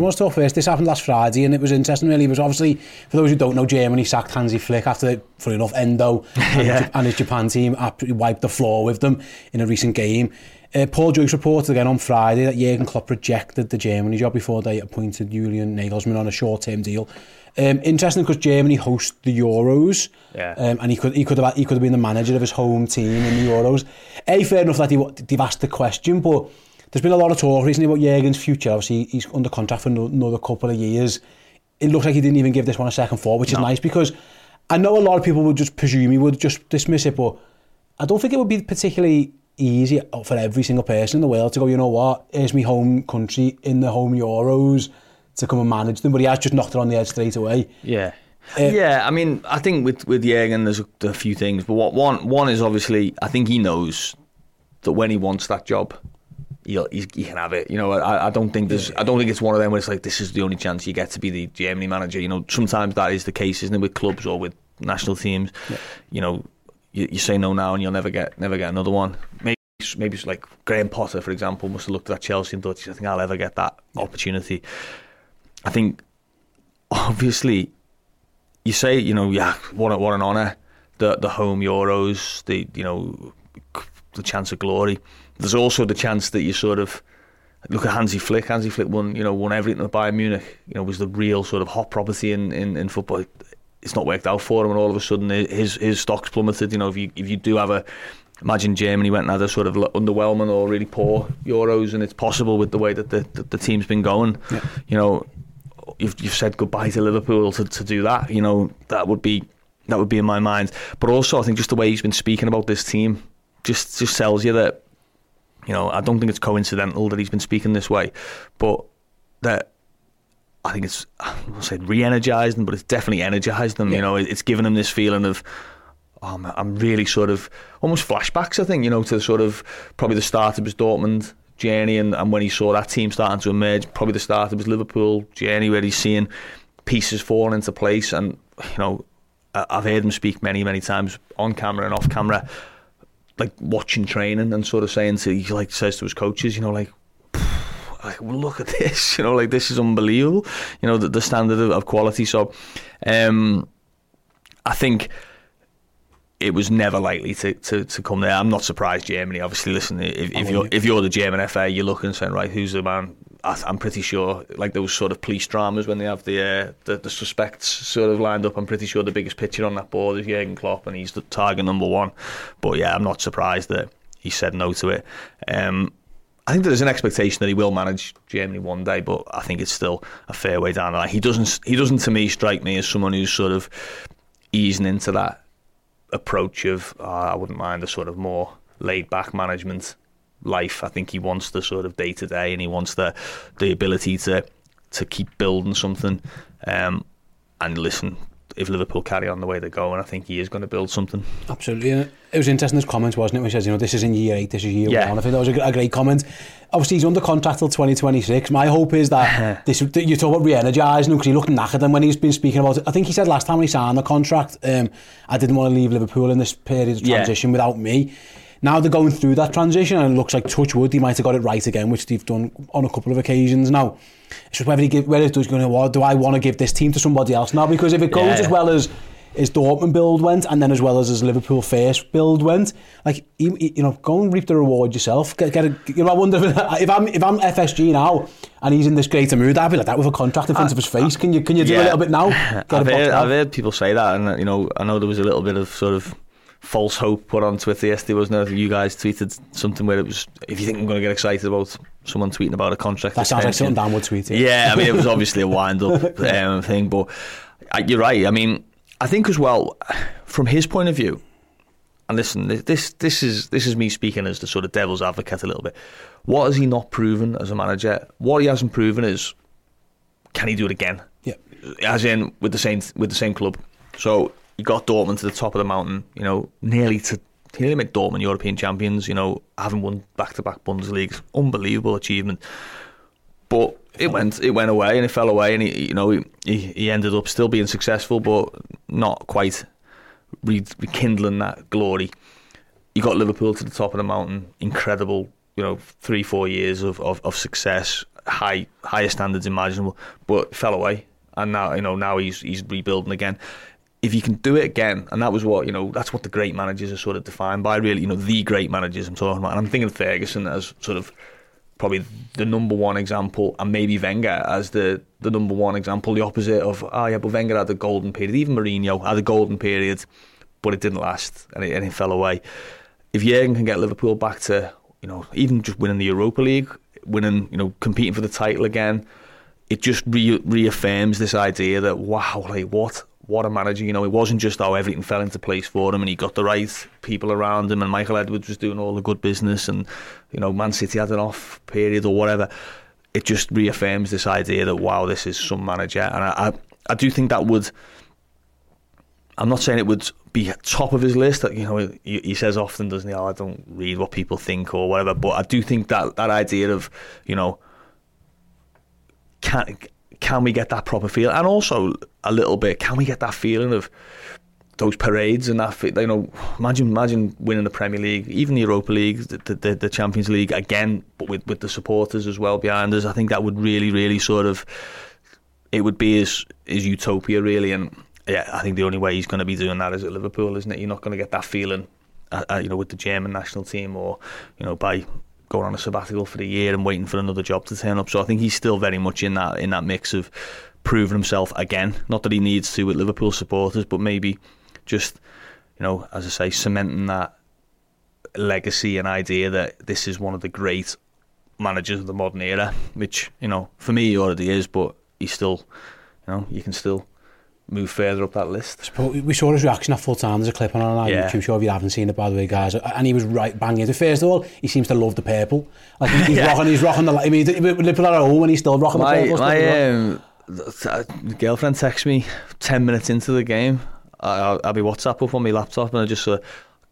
Want to talk first. This happened last Friday, and it was interesting. Really, it was obviously for those who don't know, Germany sacked Hansi Flick after, funny enough, Endo and, Yeah. his, and his Japan team absolutely wiped the floor with them in a recent game. Uh, Paul Joyce reported again on Friday that Jurgen Klopp rejected the Germany job before they appointed Julian Nagelsmann on a short-term deal. Um, interesting because Germany host the Euros, Yeah. um, and he could he could have he could have been the manager of his home team in the Euros. A fair enough that he, they've asked the question, but there's been a lot of talk recently about Jurgen's future. Obviously, he's under contract for no- another couple of years. It looks like he didn't even give this one a second thought, which is nice because I know a lot of people would just presume he would just dismiss it, but I don't think it would be particularly easy for every single person in the world to go, you know what, here's my home country in the home Euros to come and manage them. But he has just knocked it on the head straight away. Yeah. Uh, yeah, I mean, I think with with Jurgen, there's a, a few things, but what one one is obviously, I think he knows that when he wants that job, he can have it. You know, I, I don't think there's, I don't think it's one of them where it's like this is the only chance you get to be the Germany manager. You know, sometimes that is the case, isn't it, with clubs or with national teams? You know, you, you say no now and you'll never get never get another one. Maybe maybe it's like Graham Potter, for example, must have looked at Chelsea and thought, I think I'll ever get that opportunity. I think obviously you say, you know, yeah, what, a, what an honour, the the home Euros, the you know, the chance of glory. There's also the chance that you sort of look at Hansi Flick. Hansi Flick won, you know, won everything at Bayern Munich. You know, was the real sort of hot property in, in, in football. It's not worked out for him, and all of a sudden his his stocks plummeted. You know, if you if you do have a Imagine Germany went and had a sort of underwhelming or really poor Euros, and it's possible with the way that the, the, the team's been going. Yeah. You know, you've, you've said goodbye to Liverpool to, to do that. You know, that would be that would be in my mind. But also, I think just the way he's been speaking about this team just just tells you that. You know, I don't think it's coincidental that he's been speaking this way, but that I think it's I won't say re-energized them, but it's definitely energized them. You know, it's given them this feeling of. Oh, I'm, I'm really sort of almost flashbacks. I think you know to sort of probably the start of his Dortmund journey, and, and when he saw that team starting to emerge, probably the start of his Liverpool journey, where he's seeing pieces falling into place. And you know, I've heard him speak many, many times on camera and off camera, like watching training and sort of saying to he like says to his coaches, you know, like like well, look at this, you know, like this is unbelievable, you know, the, the standard of, of quality. So, um, I think it was never likely to, to, to come there. I'm not surprised Germany. Obviously, listen, if, if you're if you're the German FA, you're looking saying, right, who's the man? I'm pretty sure, like those sort of police dramas when they have the, uh, the the suspects sort of lined up. I'm pretty sure the biggest picture on that board is Jurgen Klopp, and he's the target number one. But yeah, I'm not surprised that he said no to it. Um, I think there's an expectation that he will manage Germany one day, but I think it's still a fair way down line. He doesn't. He doesn't to me strike me as someone who's sort of easing into that approach of oh, I wouldn't mind a sort of more laid back management life. I think he wants the sort of day to day, and he wants the the ability to to keep building something. Um, and listen, if Liverpool carry on the way they're going, I think he is going to build something. Absolutely. And it was interesting, his comments, wasn't it? When he says, you know, this is in year eight, this is year Yeah. one. I think that was a, a great comment. Obviously, he's under contract till 2026. My hope is that this, that you talk about re-energising him because he looked knackered then when he's been speaking about it. I think he said last time when he signed the contract, um, I didn't want to leave Liverpool in this period of Yeah. transition without me. Now they're going through that transition and it looks like touch wood, he might have got it right again, which they've done on a couple of occasions now. It's just whether he give, whether he's going to, what, do I want to give this team to somebody else now? Because if it goes yeah. as well as his Dortmund build went, and then as well as his Liverpool first build went. Like you, you know, go and reap the reward yourself. Get, get a, you know, I wonder if, if I'm if I'm FSG now and he's in this greater mood, I'd be like that with a contract in front I, of his face. Can you can you do yeah, a little bit now? I've heard, I've heard people say that, and you know, I know there was a little bit of sort of false hope put on Twitter yesterday, wasn't it? You guys tweeted something where it was, if you think I'm going to get excited about someone tweeting about a contract. That sounds like something Dan would tweet. Yeah, I mean, it was obviously a wind up um, thing, but you're right. I mean, I think as well, from his point of view, and listen, this this is this is me speaking as the sort of devil's advocate a little bit. What has he not proven as a manager? What he hasn't proven is, can he do it again? Yeah. As in with the same with the same club. So he got Dortmund to the top of the mountain. You know, nearly to nearly make Dortmund European champions. You know, having won back to back Bundesliga, unbelievable achievement. But it went it went away and it fell away and he you know he he ended up still being successful but not quite rekindling that glory. You got Liverpool to the top of the mountain, incredible, you know, three four years of, of, of success, high highest standards imaginable, but fell away and now you know now he's he's rebuilding again. If you can do it again, and that was what you know, that's what the great managers are sort of defined by. Really, you know, the great managers I'm talking about. And I'm thinking of Ferguson as sort of probably the number one example, and maybe Wenger as the, the number one example, the opposite of, oh yeah, but Wenger had the golden period. Even Mourinho had a golden period, but it didn't last and it, and it fell away. If Jurgen can get Liverpool back to, you know, even just winning the Europa League, winning, you know, competing for the title again, it just re- reaffirms this idea that, wow, like what what a manager. You know, it wasn't just how everything fell into place for him and he got the right people around him and Michael Edwards was doing all the good business and, you know, Man City had an off period or whatever. It just reaffirms this idea that, wow, this is some manager. And I, I, I do think that would, I'm not saying it would be top of his list. You know, he, he says often, doesn't he? Oh, I don't read what people think or whatever. But I do think that that idea of, you know, can can we get that proper feel? And also a little bit, can we get that feeling of those parades and that? You know, imagine imagine winning the Premier League, even the Europa League, the, the, the Champions League again, but with with the supporters as well behind us. I think that would really, really sort of it would be his his utopia really. And yeah, I think the only way he's going to be doing that is at Liverpool, isn't it? You're not going to get that feeling. Uh, uh, you know, with the German national team, or you know, by going on a sabbatical for a year and waiting for another job to turn up. So I think he's still very much in that in that mix of proving himself again. Not that he needs to with Liverpool supporters, but maybe just you know, as I say, cementing that legacy and idea that this is one of the great managers of the modern era, which you know for me he already is, but he's still, you know, you can still move further up that list. We saw his reaction at full time. There's a clip on our yeah. YouTube show if you haven't seen it, by the way, guys. And he was right banging it. First of all, he seems to love the purple. Like he's, yeah. rocking, he's rocking the. I mean, Liverpool are at home and he's still rocking my, the purple. My um, girlfriend texts me 10 minutes into the game. I, I'll, I'll be WhatsApp up on my laptop and I just. Uh,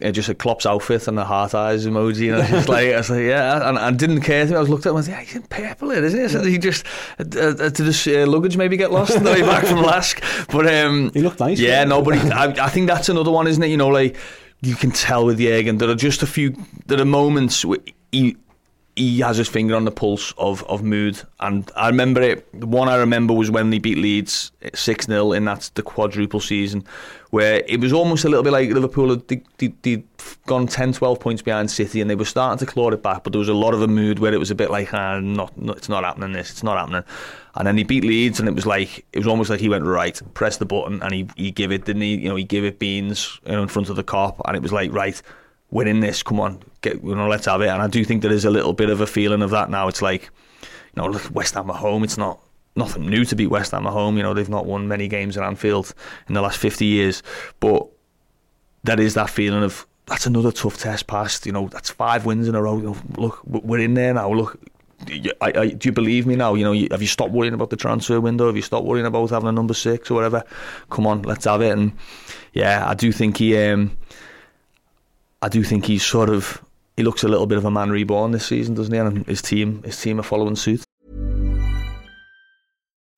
it just a Klopp's outfit and the heart eyes emoji, and I was like, I was like, yeah, and I didn't care. To me. I was looked at him and I was like, yeah, he's in purple, isn't he? So he just uh, uh, did his uh, luggage maybe get lost on the way back from Lask, but um, he looked nice. Yeah, nobody. I, I think that's another one, isn't it? You know, like you can tell with Jurgen there are just a few, there are moments where he he has his finger on the pulse of, of mood. And I remember it. The one I remember was when they beat Leeds 6 0 in that the quadruple season, where it was almost a little bit like Liverpool had they, they, they'd gone 10, 12 points behind City and they were starting to claw it back. But there was a lot of a mood where it was a bit like, ah, not, not, it's not happening, this, it's not happening. And then he beat Leeds and it was like, it was almost like he went right, press the button and he, he gave it, didn't he? You know, he gave it beans you know, in front of the Kop and it was like, right winning this. Come on, get you know, let's have it. And I do think there is a little bit of a feeling of that now. It's like, you know, West Ham at home. It's not nothing new to beat West Ham at home. You know, they've not won many games at Anfield in the last 50 years, but there is that feeling of that's another tough test passed. You know, that's five wins in a row. You know, look, we're in there now. Look. I, I, do you believe me now? You know, have you stopped worrying about the transfer window? Have you stopped worrying about having a number six or whatever? Come on, let's have it. And yeah, I do think he um, I do think he's sort of he looks a little bit of a man reborn this season, doesn't he? And his team, his team are following suit.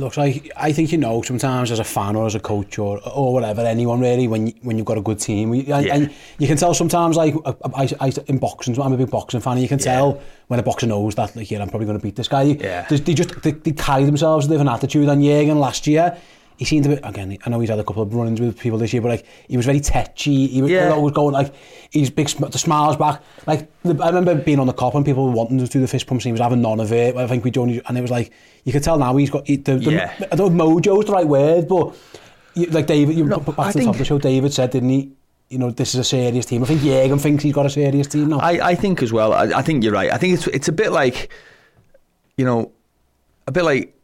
looks like I think you know sometimes as a fan or as a coach or or whatever anyone really when you, when you've got a good team and, yeah. and you can tell sometimes like I, I, in boxing I'm a big boxing fan and you can yeah. tell when a boxer knows that like yeah I'm probably going to beat this guy yeah. they, they just they, they carry themselves they have an attitude and Jürgen last year he seemed to be again I know he's had a couple of run-ins with people this year but like he was very tetchy he was Yeah. always going like he's big the smiles back like the, I remember being on the Kop and people were wanting to do the fist pumps and he was having none of it I think we only and it was like you could tell now he's got he, the, the, Yeah. I don't know if mojo's the right word but you, like David you No, back I to the top of the show David said didn't he you know this is a serious team I think Jürgen thinks he's got a serious team now I, I think as well. I, I think you're right. I think it's it's a bit like, you know, a bit like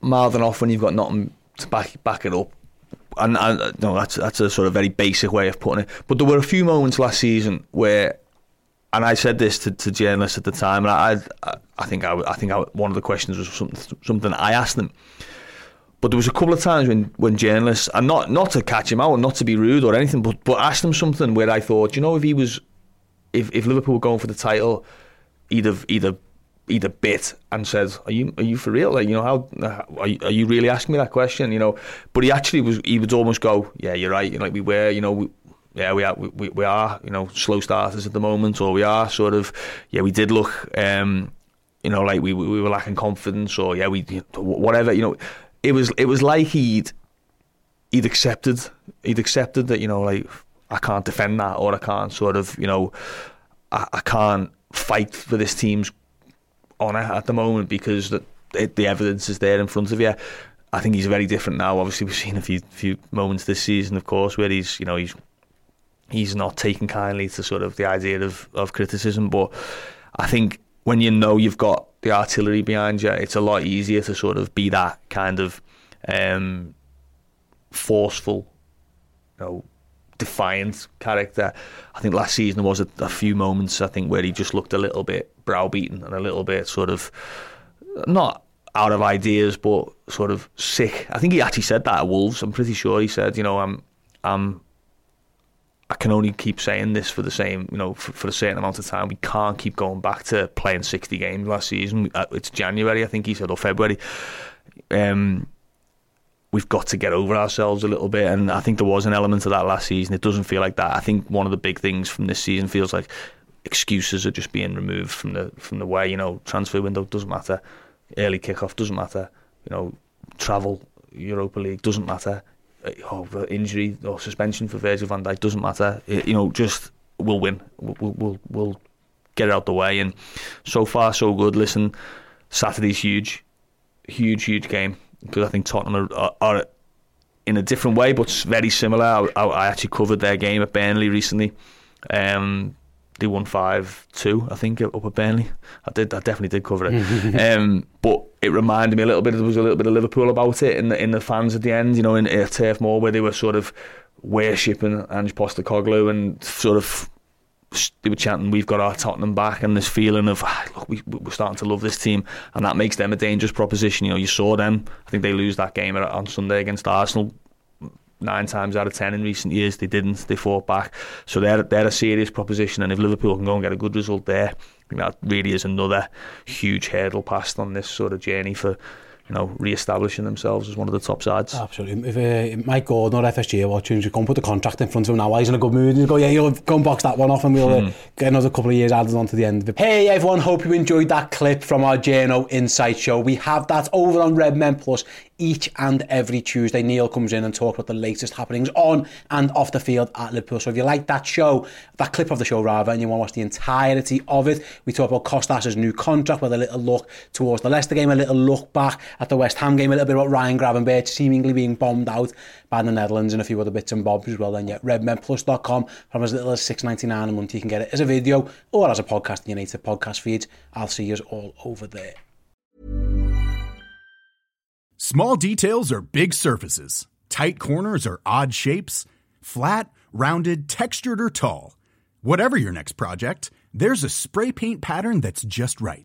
mouthing off when you've got nothing to back back it up. And, and uh, no, that's that's a sort of very basic way of putting it. But there were a few moments last season where, and I said this to, to journalists at the time, and I I, I think I, I think I, one of the questions was something something I asked them. But there was a couple of times when, when journalists, and not not to catch him out, and not to be rude or anything, but but asked him something where I thought, you know, if he was, if if Liverpool were going for the title, he'd have either either bit and said, "Are you are you for real? Like, you know, how are you, are you really asking me that question? You know?" But he actually was. He would almost go, "Yeah, you're right. You know, like we were. You know, we, yeah, we are. We, we are. You know, slow starters at the moment, or we are sort of. Yeah, we did look. Um, you know, like we we were lacking confidence, or yeah, we whatever. You know, it was it was like he'd he'd accepted he'd accepted that you know like I can't defend that or I can't sort of you know I, I can't fight for this team's honour at the moment because the, it, the evidence is there in front of you. I think he's very different now. Obviously, we've seen a few few moments this season, of course, where he's you know he's he's not taken kindly to sort of the idea of of criticism, but I think when you know you've got the artillery behind you, it's a lot easier to sort of be that kind of um, forceful, you know, defiant character. I think last season there was a, a few moments I think where he just looked a little bit browbeaten and a little bit sort of not out of ideas but sort of sick. I think he actually said that at Wolves. I'm pretty sure he said, you know, I'm I'm I can only keep saying this for the same, you know, for, for a certain amount of time. We can't keep going back to playing 60 games last season. Uh, It's January, I think he said, or February. Um, we've got to get over ourselves a little bit, and I think there was an element of that last season. It doesn't feel like that. I think one of the big things from this season feels like excuses are just being removed from the from the way. You know, transfer window doesn't matter, early kickoff doesn't matter. You know, travel Europa League doesn't matter. Uh, Oh, injury or suspension for Virgil van Dijk doesn't matter. Uh, You know, just we'll win. We'll we'll we'll get it out the way. And so far, so good. Listen, Saturday's huge, huge, huge game because I think Tottenham are, are, are in a different way, but very similar. I, I actually covered their game at Burnley recently. Um, they won five two, I think, up at Burnley. I did, I definitely did cover it. um, but it reminded me a little bit. There was a little bit of Liverpool about it in the in the fans at the end. You know, in at Turf Moor where they were sort of worshipping Ange Postecoglou and sort of they were chanting, "We've got our Tottenham back," and this feeling of ah, look, we, we're starting to love this team, and that makes them a dangerous proposition. You know, you saw them. I think they lose that game on Sunday against Arsenal nine times out of ten in recent years. They didn't. They fought back. So they're they're a serious proposition. And if Liverpool can go and get a good result there, that really is another huge hurdle passed on this sort of journey for you know, re-establishing themselves as one of the top sides. Absolutely. If uh, Mike Gordon or FSG are watching, you go and put the contract in front of him now. He's in a good mood. You go, yeah, you'll go and box that one off and we'll mm. uh, get another couple of years added on to the end of it. Hey, everyone. Hope you enjoyed that clip from our Journo Insight show. We have that over on Red Men Plus each and every Tuesday. Neil comes in and talks about the latest happenings on and off the field at Liverpool. So if you like that show, that clip of the show rather, and you want to watch the entirety of it, we talk about Kostas' new contract with a little look towards the Leicester game, a little look back at the West Ham game, a little bit about Ryan Gravenberch seemingly being bombed out by the Netherlands and a few other bits and bobs as well. Then yeah, redmenplus.com from as little as six ninety nine a month. You can get it as a video or as a podcast in your native podcast feeds. I'll see you all over there. Small details are big surfaces. Tight corners are odd shapes. Flat, rounded, textured, or tall. Whatever your next project, there's a spray paint pattern that's just right.